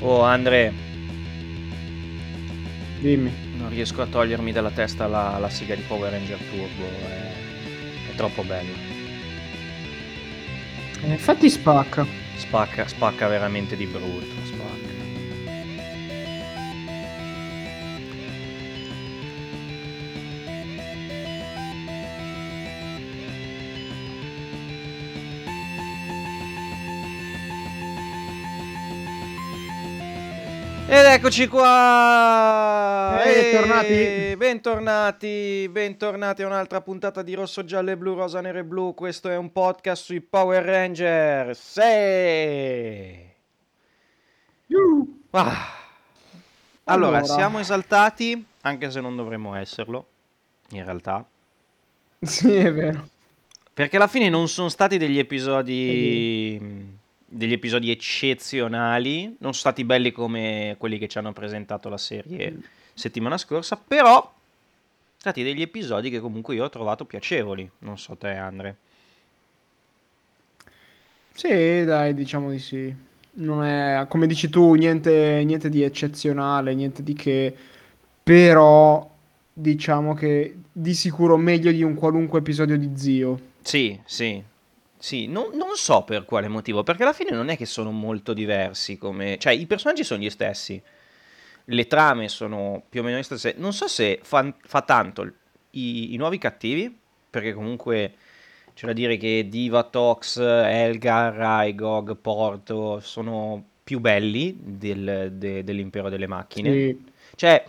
Oh Andre, Dimmi. non riesco a togliermi dalla testa la, la sigla di Power Ranger Turbo, è, è troppo bella. Eh, infatti spacca. Spacca, spacca veramente di brutto, Ed eccoci qua! Eh, Ehi, tornati. Bentornati, bentornati a un'altra puntata di Rosso, Giallo e Blu, Rosa, Nero e Blu. Questo è un podcast sui Power Ranger. Sì! Ah. Allora, Allora. siamo esaltati, anche se non dovremmo esserlo, in realtà. Sì, è vero. Perché alla fine non sono stati degli episodi. Degli episodi eccezionali. Non sono stati belli come quelli che ci hanno presentato la serie settimana scorsa. Però. Sono stati degli episodi che comunque io ho trovato piacevoli. Non so te, Andre. Sì, dai, diciamo di sì. Non è, come dici tu, niente, niente di eccezionale, niente di che, però diciamo che di sicuro meglio di un qualunque episodio di Zio. Sì, sì. Sì, non, non so per quale motivo, perché alla fine non è che sono molto diversi come... Cioè, i personaggi sono gli stessi, le trame sono più o meno le stesse. Non so se fa, fa tanto i, i nuovi cattivi, perché comunque c'è da dire che Diva, Tox, Elgar, Raigog, Porto sono più belli del- de- dell'impero delle macchine. Sì, Cioè,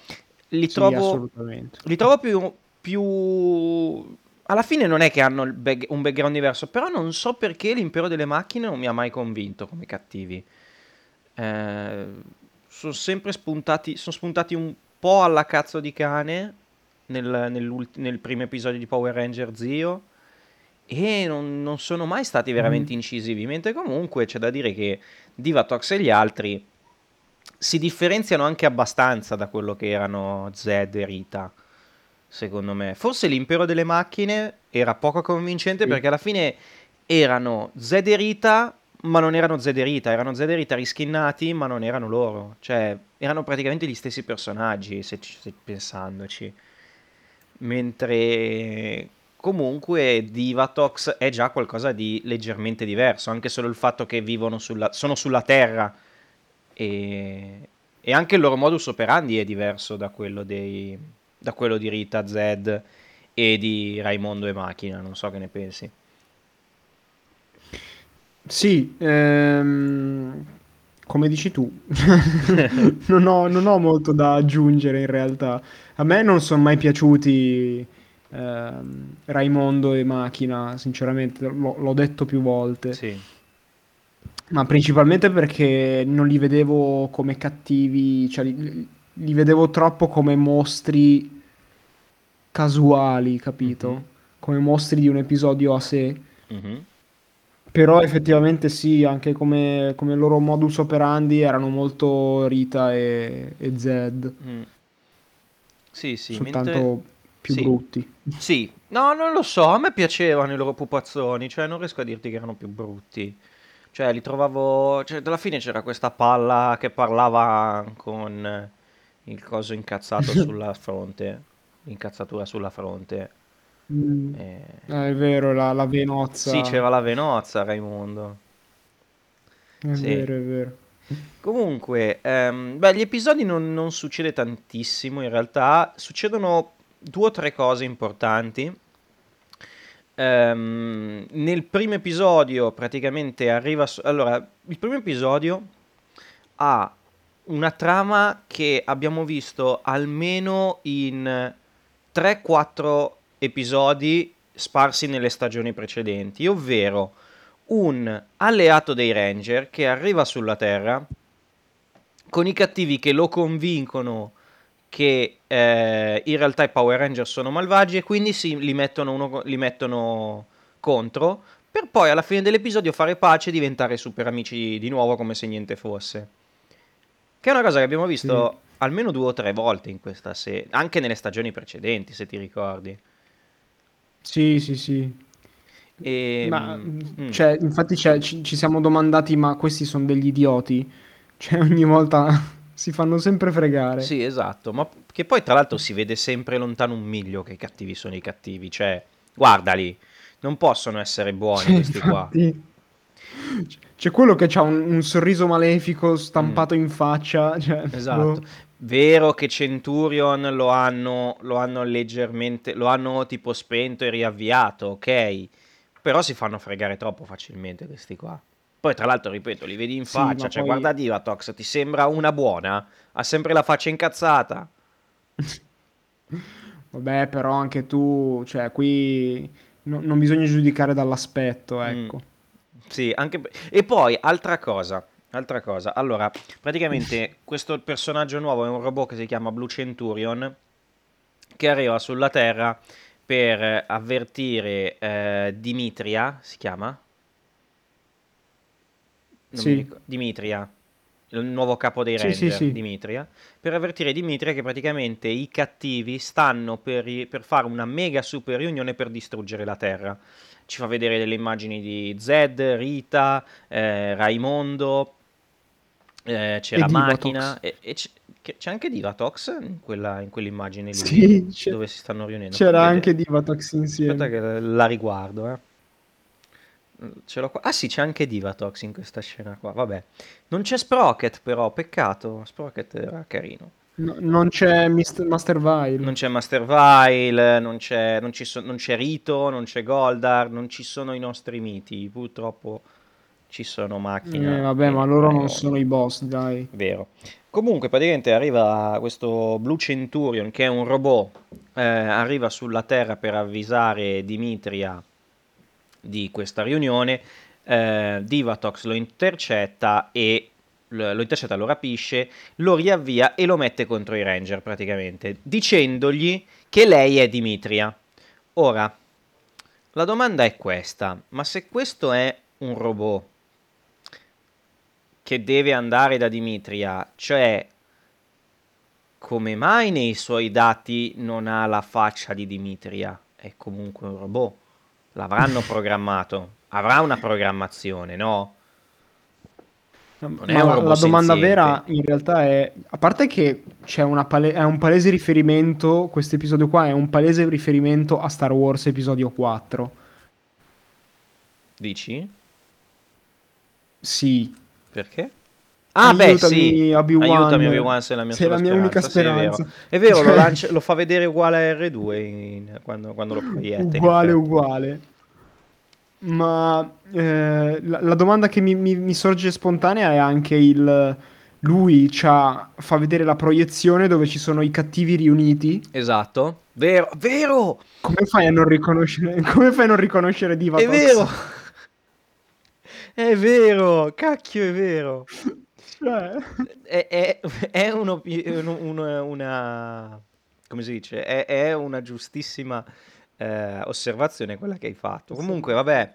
li sì, trovo... assolutamente. Li trovo più, più... Alla fine non è che hanno back- un background diverso, però non so perché l'impero delle macchine non mi ha mai convinto come cattivi. Eh, sono sempre spuntati, sono spuntati un po' alla cazzo di cane nel, nel primo episodio di Power Ranger Zio e non, non sono mai stati veramente Mm. incisivi, mentre comunque c'è da dire che Divatox e gli altri si differenziano anche abbastanza da quello che erano Zed e Rita, secondo me. Forse l'impero delle macchine era poco convincente Sì. perché alla fine erano Zed e Rita, ma non erano Zed e Rita, erano Zed e Rita riskinnati, ma non erano loro. Cioè, erano praticamente gli stessi personaggi, se, ci- se pensandoci. Mentre comunque Divatox è già qualcosa di leggermente diverso, anche solo il fatto che vivono sulla, sono sulla Terra e, e anche il loro modus operandi è diverso da quello, dei, da quello di Rita, Zed e di Raimondo e Macchina, non so che ne pensi. Sì, ehm, come dici tu, non ho, non ho molto da aggiungere in realtà. A me non sono mai piaciuti ehm, Raimondo e Macchina, sinceramente, l'ho l'ho detto più volte, Sì, ma principalmente perché non li vedevo come cattivi, cioè li, li vedevo troppo come mostri casuali, capito? Mhm. Come mostri di un episodio a sé. mhm, Però effettivamente sì, anche come, come loro modus operandi erano molto Rita e, e Zed, mm. Sì, sì, soltanto mentre... più Sì, brutti. sì, no, non lo so, a me piacevano i loro pupazzoni, cioè non riesco a dirti che erano più brutti. Cioè, li trovavo... Cioè, alla fine c'era questa palla che parlava con il coso incazzato sulla fronte, l'incazzatura sulla fronte. Mm, Eh, eh, è vero, la, la Sì, venozza, c'era la Venozza, Raimondo. è Sì. vero, è vero. Comunque, ehm, beh, gli episodi non, non succede tantissimo in realtà, succedono due o tre cose importanti. Ehm, nel primo episodio praticamente arriva... su- Allora, il primo episodio ha una trama che abbiamo visto almeno in 3-4 episodi sparsi nelle stagioni precedenti, ovvero un alleato dei Ranger che arriva sulla Terra con i cattivi che lo convincono che eh, in realtà i Power Ranger sono malvagi e quindi si, li, mettono uno- li mettono contro per poi alla fine dell'episodio fare pace e diventare super amici di nuovo come se niente fosse. Che è una cosa che abbiamo visto Sì. almeno due o tre volte in questa serie, anche nelle stagioni precedenti, se ti ricordi. Sì, sì, sì. E, Ma, mm, cioè, infatti c'è- ci, ci siamo domandati, ma questi sono degli idioti? Cioè, ogni volta si fanno sempre fregare. Sì, esatto, ma che poi tra l'altro si vede sempre lontano un miglio che i cattivi sono i cattivi, cioè, guardali, non possono essere buoni Cioè, questi qua. C'è quello che ha un, un sorriso malefico stampato in faccia. Cioè, Mm. Esatto. boh. Vero che Centurion lo hanno, lo hanno leggermente, lo hanno tipo spento e riavviato, ok? Però si fanno fregare troppo facilmente questi qua. Poi tra l'altro, ripeto, li vedi in Sì, faccia, cioè poi- guarda Divatox, ti sembra una buona? Ha sempre la faccia incazzata. Vabbè, però anche tu, cioè, qui no- non bisogna giudicare dall'aspetto, Mm. Sì, anche... E poi, altra cosa, altra cosa. Allora, praticamente questo personaggio nuovo è un robot che si chiama Blue Centurion, che arriva sulla Terra per avvertire eh, Dimitria, si chiama? Non Sì. Dimitria, il nuovo capo dei Sì, Ranger, sì, sì. Dimitria, per avvertire Dimitria che praticamente i cattivi stanno per, per fare una mega super riunione per distruggere la Terra. Ci fa vedere delle immagini di Zed, Rita, eh, Raimondo, eh, c'è E la macchina e, e c'è, che- c'è anche Divatox in, quella, in quell'immagine lì Sì, dove si stanno riunendo. c'era Vede- anche Divatox insieme. Aspetta che la riguardo, eh. Ce l'ho qua. Ah sì, c'è anche Divatox in questa scena qua. Vabbè. Non c'è Sprocket però, peccato. Sprocket era carino. No- non c'è Mr. Master Vile. Non c'è Master Vile, non c'è, non ci so- non c'è Rito, non c'è Goldar, non ci sono i nostri miti. Purtroppo ci sono macchine. Eh, vabbè, ma loro non sono i boss, dai. Vero. Comunque, praticamente arriva questo Blue Centurion, che è un robot, eh, arriva sulla Terra per avvisare Dimitria di questa riunione. eh, Divatox lo intercetta e lo intercetta, lo rapisce, lo riavvia e lo mette contro i Ranger praticamente, dicendogli che lei è Dimitria. Ora, la domanda è questa, ma se questo è un robot che deve andare da Dimitria, cioè come mai nei suoi dati non ha la faccia di Dimitria? È comunque un robot. L'avranno programmato. Avrà una programmazione, no? È la, la domanda vera in realtà è, a parte che c'è una pale- è un palese riferimento, questo episodio qua è un palese riferimento a Star Wars episodio 4. Dici? Sì, Perché? Ah, beh, Aiutami, sì. Obi-Wan. Aiutami, Obi-Wan, sei la mia Sei la mia unica sì, è vero. speranza. È vero, lo, lancia- lo fa vedere uguale a R2 in- quando, quando lo proietta. uguale, uguale. Ma eh, la, la domanda che mi, mi- mi sorge spontanea è anche il... Lui fa vedere la proiezione dove ci sono i cattivi riuniti. Esatto. Vero, vero! Come fai a non riconoscere, come fai a non riconoscere Divatox? È vero! È vero! Cacchio, è vero! Cioè, È, è- è uno- un- un- una... come si dice? È, è una giustissima eh, osservazione quella che hai fatto. Comunque, vabbè,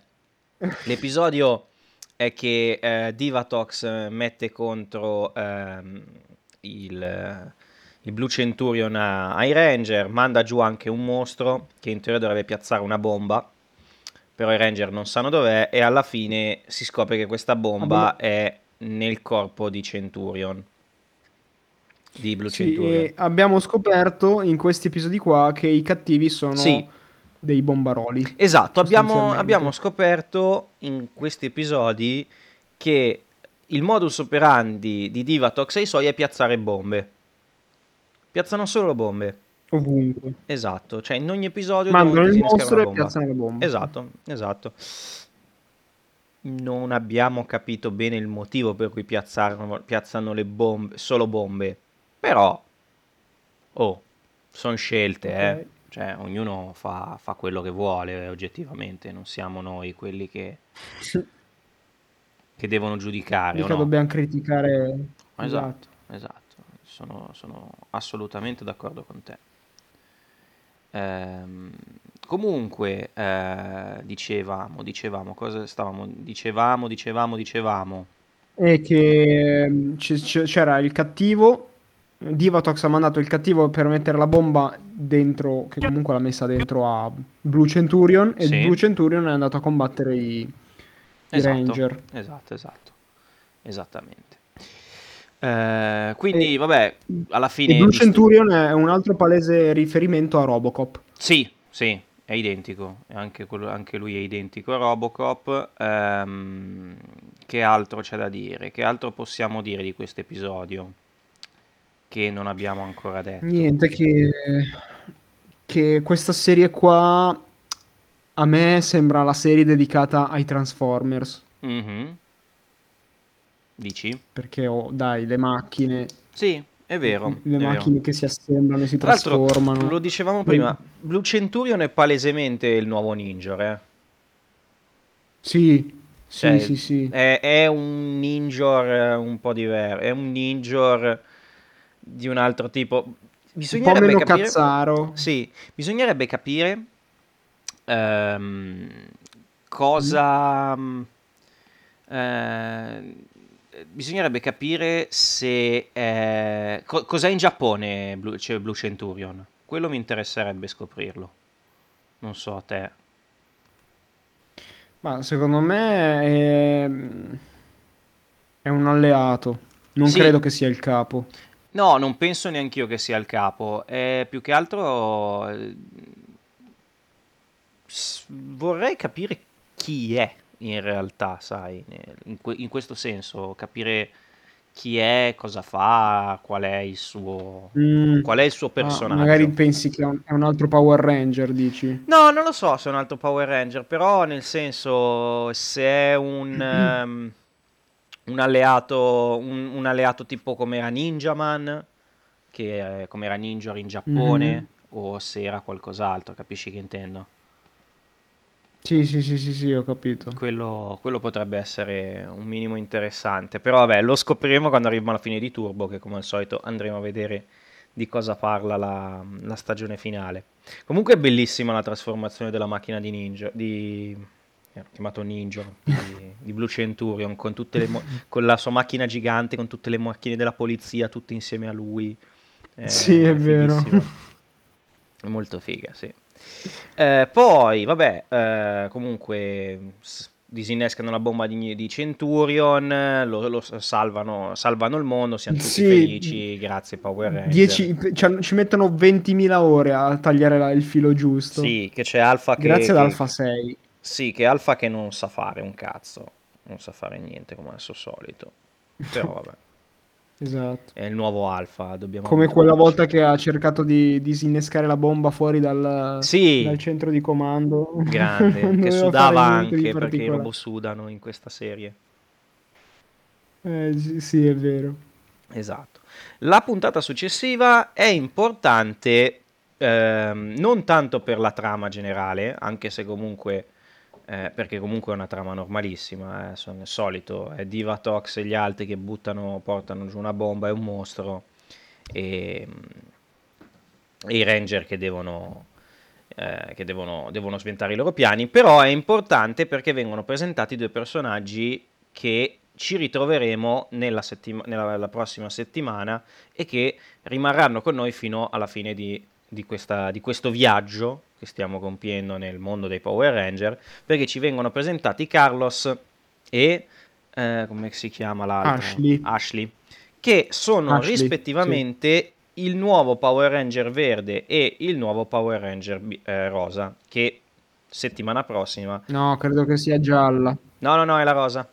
l'episodio è che eh, Divatox mette contro ehm, il, il Blue Centurion ai Ranger, manda giù anche un mostro che in teoria dovrebbe piazzare una bomba, però i Ranger non sanno dov'è e alla fine si scopre che questa bomba è nel corpo di Centurion. Di Blue sì, Centurion. e abbiamo scoperto in questi episodi qua che i cattivi sono Sì. Dei bombaroli. Esatto, abbiamo, abbiamo scoperto in questi episodi che il modus operandi di Divatox e i suoi è piazzare bombe. Piazzano solo bombe. Ovunque. Esatto, cioè in ogni episodio Mandano il mostro e piazzano le bombe. Esatto, esatto. Non abbiamo capito bene il motivo per cui piazzarono- piazzano le bombe, solo bombe. Però, oh, sono scelte, Ok. eh. Cioè, ognuno fa, fa quello che vuole, oggettivamente. Non siamo noi quelli che, che devono giudicare, Mica no? dobbiamo criticare. Esatto, esatto, sono, sono assolutamente d'accordo con te. Ehm, comunque, eh, dicevamo, dicevamo, cosa stavamo, dicevamo, dicevamo, dicevamo. E che ehm, c'era il cattivo. Divatox ha mandato il cattivo per mettere la bomba dentro, che comunque l'ha messa dentro a Blue Centurion. E Sì. Blue Centurion è andato a combattere i, i Esatto, Ranger. esatto, esatto, esattamente. Eh, quindi, vabbè, alla fine... E Blue Centurion è un altro palese riferimento a Robocop. Sì, sì, è identico, e anche, quello- anche lui è identico a Robocop. Ehm, che altro c'è da dire? Che altro possiamo dire di questo episodio? Che non abbiamo ancora detto. Niente, che, che questa serie qua a me sembra la serie dedicata ai Transformers. Mhm. Dici? Perché ho, dai, le macchine, Sì, è vero. le è vero. macchine che si assemblano e si Tra trasformano. lo dicevamo prima, Blue Centurion è palesemente il nuovo Ninja, eh? Sì, sì, Cioè, sì, sì. È, è un ninjor eh, un po' diverso, è un ninjor di un altro tipo. Un po' Bisognerebbe meno capire, cazzaro. sì, bisognerebbe capire ehm, cosa... mm, eh, bisognerebbe capire se... eh, co- cos'è in Giappone Blue, cioè Blue Centurion. Quello mi interesserebbe scoprirlo. Non so a te. Ma secondo me è, è un alleato. Non Sì. credo che sia il capo. No, non penso neanch'io che sia il capo. È più che altro eh, s- vorrei capire chi è in realtà, sai, in, que- in questo senso, capire chi è, cosa fa, qual è il suo, Mm. qual è il suo Ah, personaggio. magari pensi che è un, è un altro Power Ranger, dici? No, non lo so se è un altro Power Ranger, però nel senso se è un, ehm, un alleato, un, un alleato tipo come era Ninja Man, che è come era Ninja in Giappone, Mhm. o se era qualcos'altro, capisci che intendo? Sì, sì, sì, sì, sì, ho capito. Quello, quello potrebbe essere un minimo interessante, però vabbè, lo scopriremo quando arriviamo alla fine di Turbo, che come al solito andremo a vedere di cosa parla la, la stagione finale. Comunque è bellissima la trasformazione della macchina di Ninja, di, eh, chiamato Ninja, di, di Blue Centurion, con, tutte le mo- con la sua macchina gigante, con tutte le macchine della polizia, tutte insieme a lui. Eh, Sì, è vero. È molto figa, sì. Eh, poi, vabbè, eh, comunque s- disinnescano la bomba di, di Centurion, lo, lo salvano, salvano il mondo, siamo tutti Sì. felici, grazie Power Ranger. Dieci- ci, ci mettono 20.000 ore a tagliare la- il filo giusto. Sì, che c'è Alfa che... Grazie ad Alpha 6. Sì, che Alfa che non sa fare un cazzo, non sa fare niente come al suo solito. Però vabbè, Esatto. è il nuovo Alfa, dobbiamo... Come quella volta che ha cercato di disinnescare la bomba fuori dal, Sì. dal centro di comando. Grande, che sudava anche perché i robot sudano in questa serie. Eh, sì, sì, è vero. Esatto. La puntata successiva è importante ehm, non tanto per la trama generale, anche se comunque, eh, perché comunque è una trama normalissima, eh, sono il solito, è Divatox e gli altri che buttano, portano giù una bomba e un mostro e, e i ranger che devono, eh, che devono, devono sventare i loro piani, però è importante perché vengono presentati due personaggi che ci ritroveremo nella, settima- nella la prossima settimana e che rimarranno con noi fino alla fine di, di questa- di questo viaggio che stiamo compiendo nel mondo dei Power Ranger, perché ci vengono presentati Carlos e eh, come si chiama l'altro? Ashley. Ashley, che sono Ashley, rispettivamente il nuovo Power Ranger verde e il nuovo Power Ranger eh, rosa, che settimana prossima No, credo che sia gialla. No, no, no, è la rosa.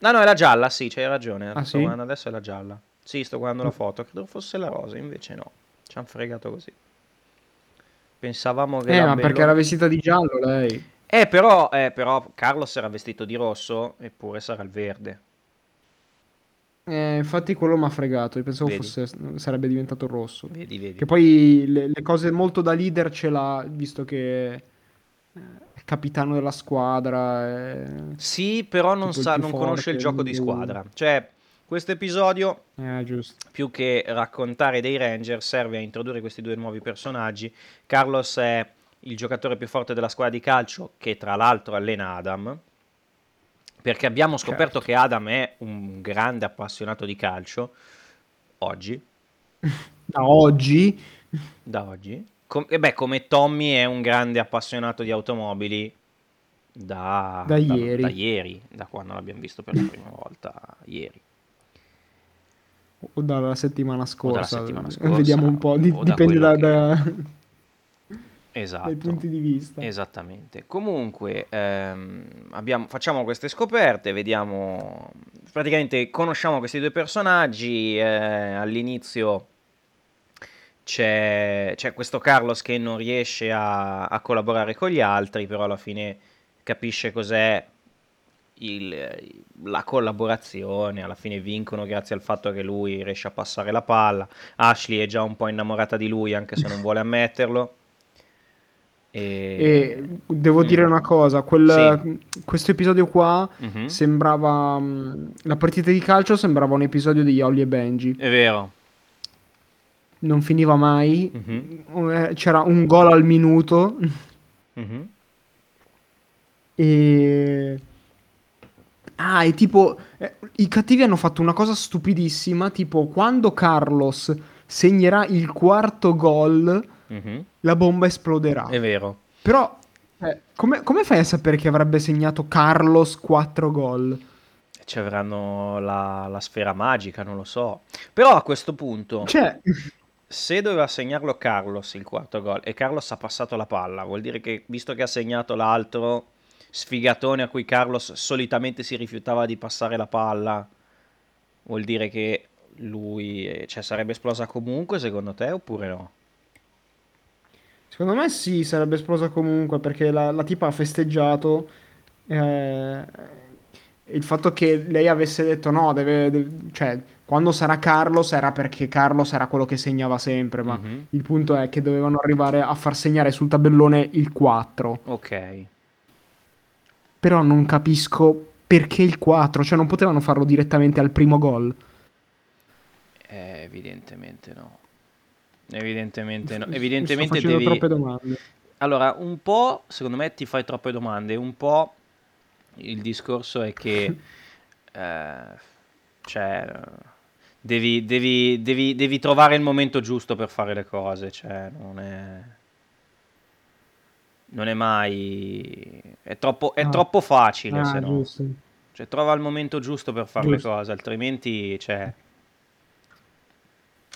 No, no, è la gialla, sì, c'hai ragione. Ah, sì? adesso è la gialla. Sì, sto guardando la foto. Credo fosse la rosa, invece no. Ci hanno fregato così. Pensavamo che Eh, ma perché era vestita di giallo lei? Eh, però, eh, però Carlos era vestito di rosso, eppure sarà il verde. Eh, infatti quello mi ha fregato. Io pensavo fosse, sarebbe diventato rosso. Vedi, vedi. Che poi le, le cose molto da leader ce l'ha, visto che eh, è capitano della squadra. è- Sì, però non, sa, non conosce il gioco di squadra. Cioè, questo episodio Eh, più che raccontare dei Ranger, serve a introdurre questi due nuovi personaggi. Carlos è il giocatore più forte della squadra di calcio, che tra l'altro allena Adam. Perché abbiamo scoperto Certo. che Adam è un grande appassionato di calcio. Oggi, Da oggi, da oggi. Com- e beh, come Tommy è un grande appassionato di automobili da, Da ieri. da ieri, da quando l'abbiamo visto per la prima volta ieri. O dalla settimana o dalla scorsa. settimana scorsa, Vediamo un po', di- da dipende da- che- da- Esatto. dai punti di vista. Esattamente. Comunque, ehm, abbiamo- facciamo queste scoperte, vediamo, praticamente conosciamo questi due personaggi, eh, all'inizio c'è, c'è questo Carlos che non riesce a, a collaborare con gli altri, però alla fine capisce cos'è il- la collaborazione, alla fine vincono grazie al fatto che lui riesce a passare la palla, Ashley è già un po' innamorata di lui anche se non vuole ammetterlo. E... E devo Mm. dire una cosa, quel- questo episodio qua Mhm. sembrava... mh, La partita di calcio sembrava un episodio di Holly e Benji. È vero. Non finiva mai. Eh, C'era un gol al minuto. Mhm. E... Ah, e tipo, eh, i cattivi hanno fatto una cosa stupidissima, tipo quando Carlos segnerà il quarto gol, Mhm. la bomba esploderà. È vero. Però, eh, come, come fai a sapere che avrebbe segnato Carlos 4 gol? Ci avranno la, la sfera magica, non lo so. Però a questo punto, Cioè, se doveva segnarlo Carlos il quarto gol e Carlos ha passato la palla, vuol dire che visto che ha segnato l'altro sfigatone a cui Carlos solitamente si rifiutava di passare la palla, vuol dire che lui, eh, cioè, sarebbe esplosa comunque secondo te oppure no? secondo me sì, sarebbe esplosa comunque perché la, la tipa ha festeggiato. eh, il fatto che lei avesse detto no, deve, deve- cioè, quando sarà Carlos era perché Carlos era quello che segnava sempre, ma Mhm. il punto è che dovevano arrivare a far segnare sul tabellone il 4. Ok. Però non capisco perché il 4, cioè non potevano farlo direttamente al primo gol. Eh, evidentemente no. Evidentemente no. Evidentemente devi... troppe domande. Allora, un po', secondo me ti fai troppe domande, un po' il discorso è che, eh, cioè, devi, devi- devi- devi trovare il momento giusto per fare le cose, cioè, non è, non è mai, è troppo, è Ah. troppo facile, Ah, se no. giusto. Cioè, trova il momento giusto per fare le Giusto. cose, altrimenti, cioè,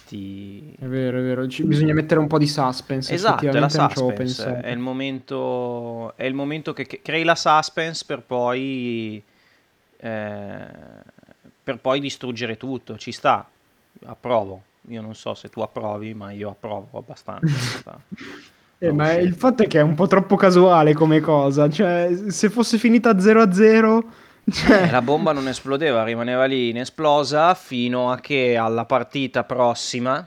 ti... È vero, è vero. Ci- bisogna mettere un po' di suspense. Esatto, è la suspense, è il momento, è il momento che, che crei la suspense per poi, eh, per poi distruggere tutto, ci sta, approvo, io non so se tu approvi, ma io approvo abbastanza. Eh, No, ma sì. il fatto è che è un po' troppo casuale come cosa. Cioè, se fosse finita 0-0, cioè, Eh, la bomba non esplodeva, rimaneva lì inesplosa fino a che alla partita prossima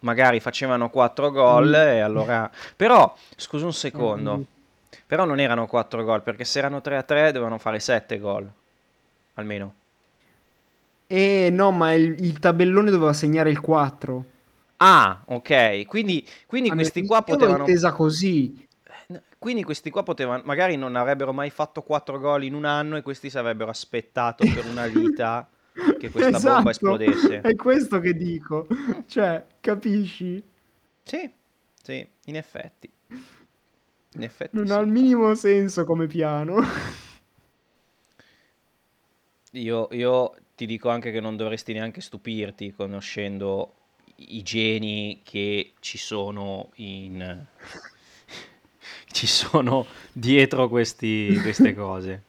magari facevano 4 gol Mm. e allora... Però, scusa un secondo, Mm. però non erano 4 gol, perché se erano 3 a 3 dovevano fare 7 gol, almeno. Eh no, ma il, il tabellone doveva segnare il 4. Ah, ok, quindi, quindi questi qua potevano... intesa così. Quindi questi qua potevano, magari non avrebbero mai fatto 4 gol in un anno e questi si avrebbero aspettato per una vita che questa bomba Esatto, esplodesse. È questo che dico. Cioè, capisci? Sì, sì, in effetti. In effetti Non sì. ha il minimo senso come piano. Io, io ti dico anche che non dovresti neanche stupirti conoscendo i geni che ci sono in... ci sono dietro questi, queste cose,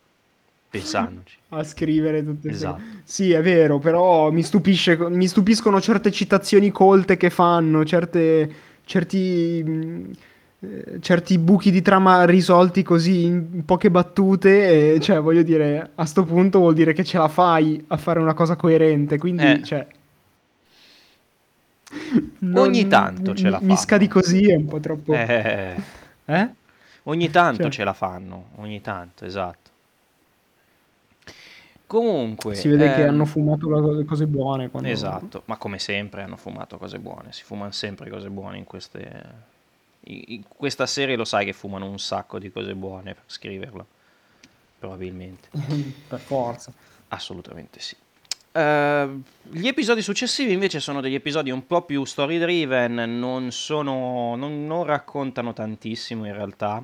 pensandoci. a scrivere tutte Esatto. cose. Sì, è vero, però mi stupisce, mi stupiscono certe citazioni colte che fanno, certe, certi, mh, eh, certi buchi di trama risolti così in poche battute. E, cioè, voglio dire, a sto punto vuol dire che ce la fai a fare una cosa coerente. Quindi, Eh. cioè. Ogni tanto ce la Mi fanno. scadi così è un po' troppo. Eh, Eh? ogni tanto Cioè. ce la fanno, ogni tanto, esatto. Comunque... Si vede che ehm, hanno fumato le cose buone. Quando... Esatto, ma come sempre hanno fumato cose buone, si fumano sempre cose buone in queste... In in questa serie lo sai che fumano un sacco di cose buone per scriverlo, probabilmente. per forza. Assolutamente sì. Eh, gli episodi successivi invece sono degli episodi un po' più story driven, non sono, non, non raccontano tantissimo in realtà.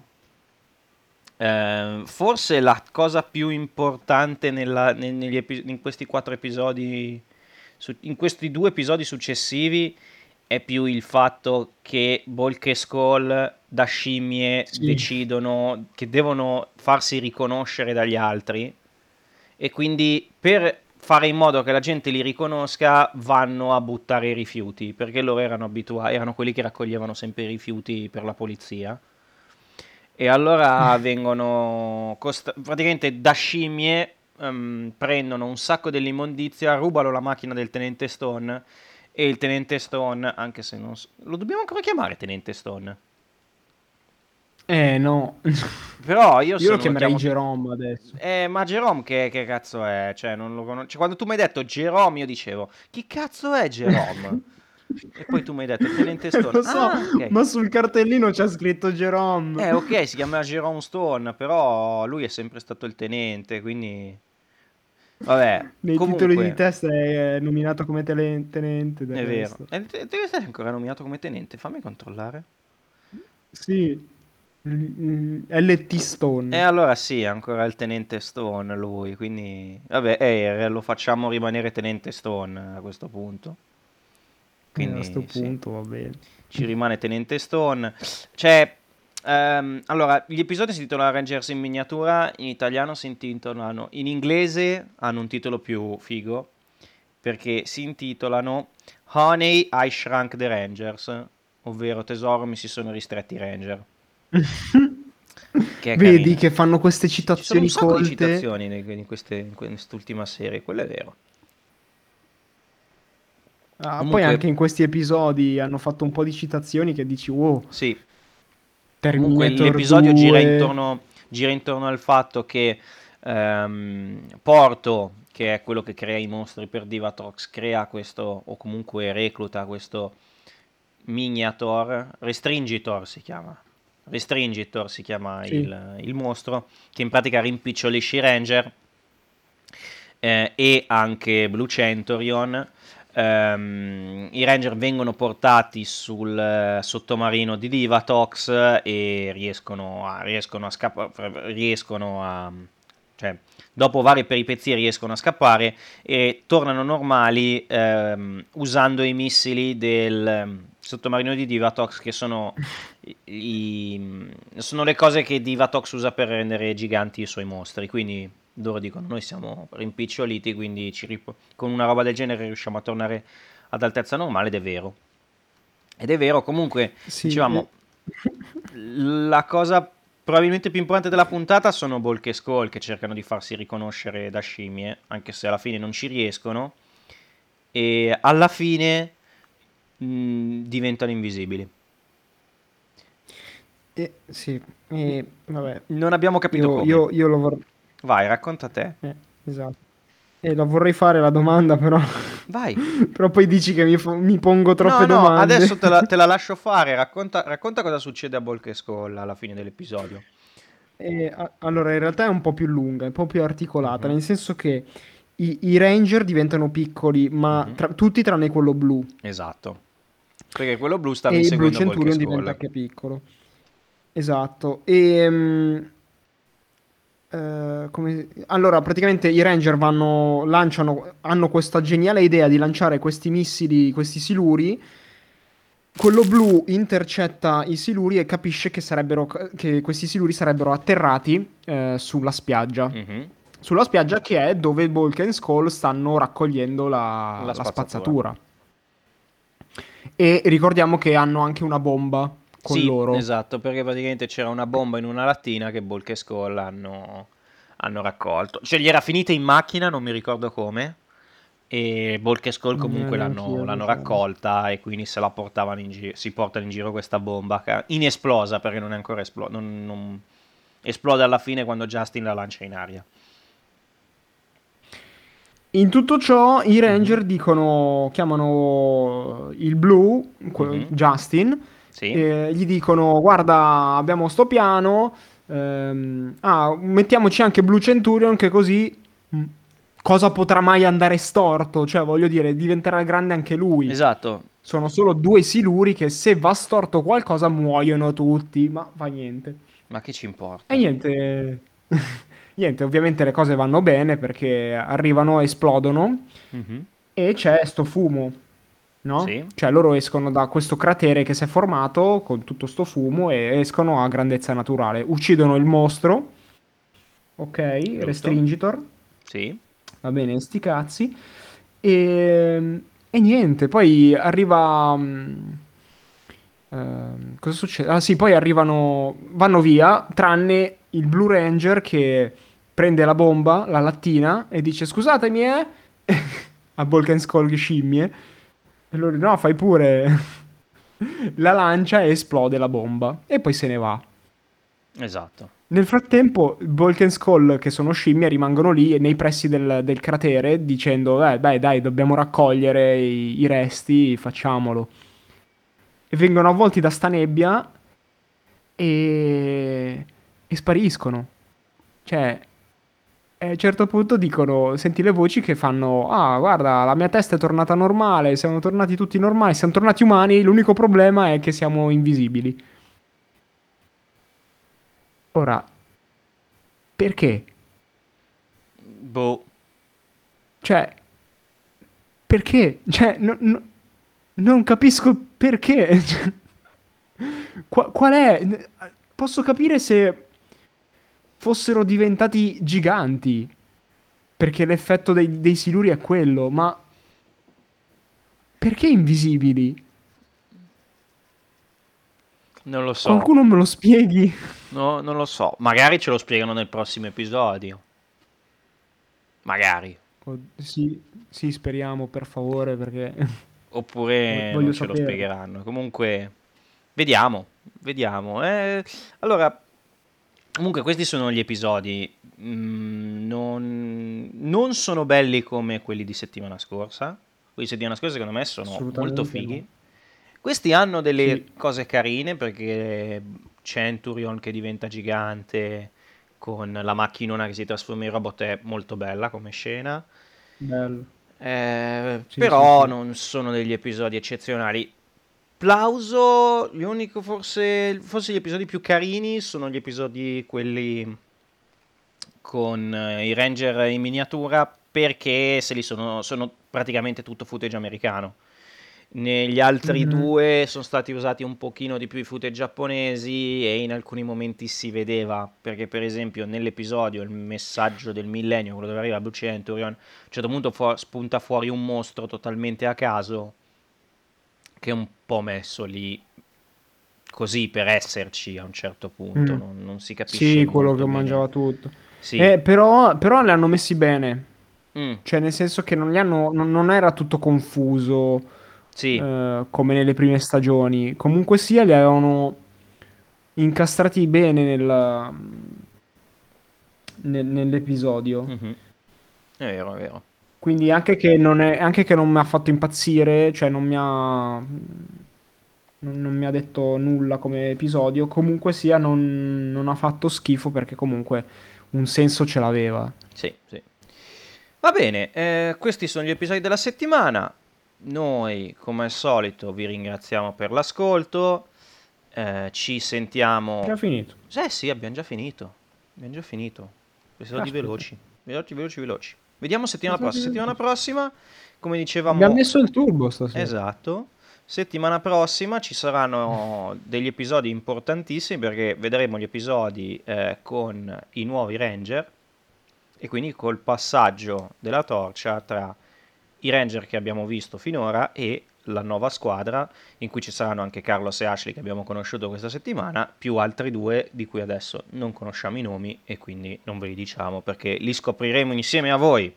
Eh, forse la cosa più importante nella- ne- negli epi- in questi quattro episodi su- in questi due episodi successivi è più il fatto che Bulk e Skull da scimmie Sì. decidono che devono farsi riconoscere dagli altri e quindi per fare in modo che la gente li riconosca vanno a buttare i rifiuti perché loro erano abituati, erano quelli che raccoglievano sempre i rifiuti per la polizia e allora vengono cost- praticamente da scimmie ehm, prendono un sacco dell'immondizia, rubano la macchina del tenente Stone e il tenente Stone, anche se non so- lo dobbiamo ancora chiamare tenente Stone. Eh no, Però io, io lo chiamerei chiamo- Jerome adesso. Eh, ma Jerome che, che cazzo è? Cioè, non lo conosco. quando tu mi hai detto Jerome, io dicevo, chi cazzo è Jerome? e poi tu mi hai detto Tenente Stone. Lo so, Ah, ok. ma sul cartellino c'è scritto Jerome. Eh, ok, si chiama Jerome Stone, però lui è sempre stato il tenente, quindi... Vabbè, Nei comunque, titoli di testa è nominato come tele- tenente. È vero. resto. E te- Deve essere ancora nominato come tenente, fammi controllare. Sì, LT Stone. E allora sì, è ancora il tenente Stone lui, quindi... Vabbè, eh, lo facciamo rimanere tenente Stone a questo punto. Quindi, Eh, a sto sì. punto va bene. ci rimane Tenente Stone. Cioè, ehm, allora, gli episodi si titolano Rangers in miniatura, in italiano si intitolano, in inglese hanno un titolo più figo, perché si intitolano Honey, I Shrunk the Rangers, ovvero Tesoro, mi si sono ristretti i Ranger. Che Vedi che fanno queste Ci sono citazioni un sacco di colte. citazioni in, queste- in quest'ultima serie, quello è vero. Ah, Comunque- Poi anche in questi episodi hanno fatto un po' di citazioni che dici, wow, Sì, Comunque l'episodio 2. gira intorno, gira intorno al fatto che ehm, Porto, che è quello che crea i mostri per Divatox, crea questo, o comunque recluta questo Miniator, Restringitor si chiama. Restringitor si chiama Sì. il, il mostro, che in pratica rimpicciolisce i Ranger eh, e anche Blue Centurion. Ehm, I Ranger vengono portati sul eh, sottomarino di Divatox e riescono a, riescono a scappare, riescono a, cioè, dopo varie peripezie riescono a scappare e tornano normali ehm, usando i missili del sottomarino di Divatox che sono, i- sono le cose che Divatox usa per rendere giganti i suoi mostri. Quindi loro dicono: Noi siamo rimpiccioliti, quindi ci rip- con una roba del genere riusciamo a tornare ad altezza normale. Ed è vero. Ed è vero, comunque, Sì, dicevamo, la cosa probabilmente più importante della puntata sono Bulk e Skull che cercano di farsi riconoscere da scimmie, anche se alla fine non ci riescono. E alla fine mh, diventano invisibili. Eh, sì, eh, vabbè. Non abbiamo capito Io, come. io, io lo vorrei... Vai, racconta te. eh, esatto. Eh, la vorrei fare la domanda, però... Vai. però poi dici che mi, fo- mi pongo troppe no, no, domande. adesso te la, te la lascio fare. Racconta, racconta cosa succede a Bulk e Skull alla fine dell'episodio. Eh, a- allora, in realtà è un po' più lunga, è un po' più articolata, Mhm. nel senso che i, i Ranger diventano piccoli, ma Mhm. tra- tutti tranne quello blu. Esatto. Perché quello blu stava e il Blue inseguendo Bulk e Centurion diventa anche piccolo. Esatto. E, mm, eh, come- Allora, praticamente i Ranger vanno, lanciano, hanno questa geniale idea di lanciare questi missili, questi siluri. Quello blu intercetta i siluri e capisce che, sarebbero, che questi siluri sarebbero atterrati eh, sulla spiaggia. Mhm. Sulla spiaggia che è dove Bulk e Skull stanno raccogliendo la, La la spazzatura. E ricordiamo che hanno anche una bomba con Sì, loro. esatto, perché praticamente c'era una bomba in una lattina che Bulk e Skull hanno, hanno raccolto. Cioè, gli era finita in macchina, non mi ricordo come. E Bulk e Skull comunque Eh, l'hanno, l'hanno raccolta e quindi se la portavano in giro, si portano in giro questa bomba inesplosa perché non è ancora esplosa. Non, non- esplode alla fine quando Justin la lancia in aria. In tutto ciò, i Ranger Mhm. dicono, chiamano il blu, Mhm. Justin, Sì, e gli dicono: Guarda, abbiamo sto piano. ehm, ah, mettiamoci anche Blue Centurion, che così. mm, Cosa potrà mai andare storto? Cioè, voglio dire, diventerà grande anche lui. esatto. Sono solo due siluri che se va storto qualcosa muoiono tutti, ma fa niente. Ma che ci importa? E niente, niente, ovviamente le cose vanno bene perché arrivano, esplodono Mhm. e c'è sto fumo, no? Sì. Cioè loro escono da questo cratere che si è formato con tutto sto fumo e escono a grandezza naturale. Uccidono il mostro, ok, Giusto. Restringitor, Sì. va bene, sti cazzi. E, e niente, poi arriva... ehm, cosa succede? Ah sì, poi arrivano, vanno via, tranne il Blue Ranger che prende la bomba, la lattina, e dice scusatemi, eh? a Balkan Skull scimmie. E loro no, fai pure. la lancia e esplode la bomba. E poi se ne va. Esatto. Nel frattempo, Balkan Skull, che sono scimmie, rimangono lì nei pressi del, del cratere dicendo: eh, Beh, dai, dobbiamo raccogliere i, i resti, facciamolo. E vengono avvolti da sta nebbia e, e spariscono. Cioè, a un certo punto dicono: Senti le voci che fanno: Ah, guarda, la mia testa è tornata normale, siamo tornati tutti normali, siamo tornati umani. L'unico problema è che siamo invisibili. Ora, perché? Boh. Cioè, perché? Cioè, no- no- non capisco perché. Qua- qual è? Posso capire se fossero diventati giganti, perché l'effetto dei, dei siluri è quello, ma perché invisibili? Non lo so. Qualcuno me lo spieghi? No, non lo so. Magari ce lo spiegano nel prossimo episodio. Magari. Oh, sì, sì, speriamo, per favore, perché... Oppure Voglio non ce lo sapere. spiegheranno. Comunque, vediamo. Vediamo. Eh, allora, comunque questi sono gli episodi. Mm, non, non sono belli come quelli di settimana scorsa. Quelli di settimana scorsa secondo me sono molto no. fighi. Questi hanno delle Sì. cose carine perché Centurion che diventa gigante con la macchinona che si trasforma in robot è molto bella come scena. Bello. Eh, Sì, però sì. non sono degli episodi eccezionali. Plauso, l'unico forse, forse gli episodi più carini sono gli episodi quelli con eh, i Ranger in miniatura perché se li sono, sono praticamente tutto footage americano. Negli altri Mhm. due sono stati usati un pochino di più i footage giapponesi e in alcuni momenti si vedeva, perché per esempio nell'episodio il messaggio del millennio, quello dove arriva Blue Centurion, a un certo punto fu- spunta fuori un mostro totalmente a caso che è un po' messo lì così per esserci a un certo punto, Mm. non, non si capisce Sì, quello che bene. mangiava tutto. Sì. Eh, però, però li hanno messi bene. Mm, Cioè, nel senso che non, li hanno, non, non era tutto confuso sì, eh, come nelle prime stagioni. Comunque sia, li avevano incastrati bene nel- nel- nell'episodio. mhm. È vero, è vero. Quindi anche che non è, anche che non mi ha fatto impazzire, cioè non mi ha, non, non mi ha detto nulla come episodio, comunque sia non, non ha fatto schifo perché comunque un senso ce l'aveva. Sì, sì. Va bene, eh, questi sono gli episodi della settimana. Noi, come al solito, vi ringraziamo per l'ascolto. Eh, ci sentiamo. Già finito. Eh sì, abbiamo già finito. Abbiamo già finito. Episodi veloci. Veloci, veloci, veloci. Vediamo settimana prossima. Settimana prossima, come dicevamo. Abbiamo messo il turbo stasera. Esatto. Settimana prossima ci saranno degli episodi importantissimi perché vedremo gli episodi eh, con i nuovi Ranger e quindi col passaggio della torcia tra i Ranger che abbiamo visto finora e la nuova squadra in cui ci saranno anche Carlos e Ashley che abbiamo conosciuto questa settimana, più altri due di cui adesso non conosciamo i nomi e quindi non ve li diciamo perché li scopriremo insieme a voi.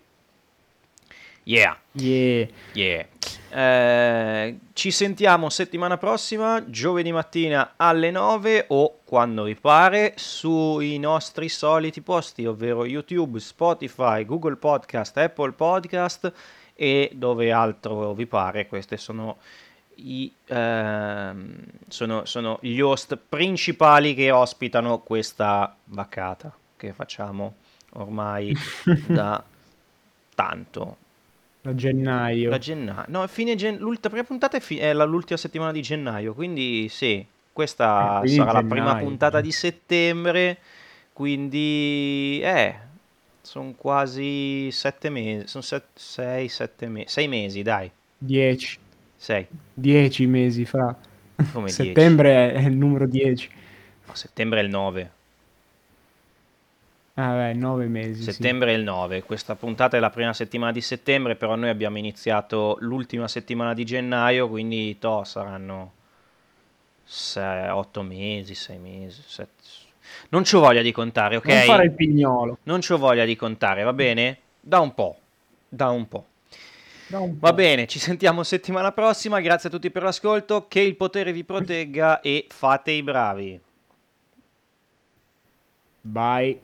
Yeah. Yeah. Yeah. Eh, ci sentiamo settimana prossima, giovedì mattina alle 9 o quando vi pare, sui nostri soliti posti, ovvero YouTube, Spotify, Google Podcast, Apple Podcast e dove altro vi pare. Queste sono, i, ehm, sono, sono gli host principali che ospitano questa vaccata che facciamo ormai da tanto. Da gennaio. Da gennaio. No, fine gen- l'ultima prima puntata è, fi- è la- l'ultima settimana di gennaio, quindi sì, questa Eh, quindi sarà la prima gennaio. puntata di settembre, quindi eh, Sono quasi sette mesi, sono sei, sette mesi, sei mesi, dai. 10. Sei. 10 mesi fra. Come dieci? Settembre è il numero 10. No, settembre è il 9. Ah, beh, 9 mesi. sì. Settembre è il 9. Questa puntata è la prima settimana di settembre, però noi abbiamo iniziato l'ultima settimana di gennaio, quindi to, saranno 8 mesi, 6 mesi, 7. Non c'ho voglia di contare, ok? Non fare il pignolo. Non c'ho voglia di contare, va bene? Da un po'. Da un po'. Da un Va bene, ci sentiamo settimana prossima. Grazie a tutti per l'ascolto. Che il potere vi protegga e fate i bravi. Bye.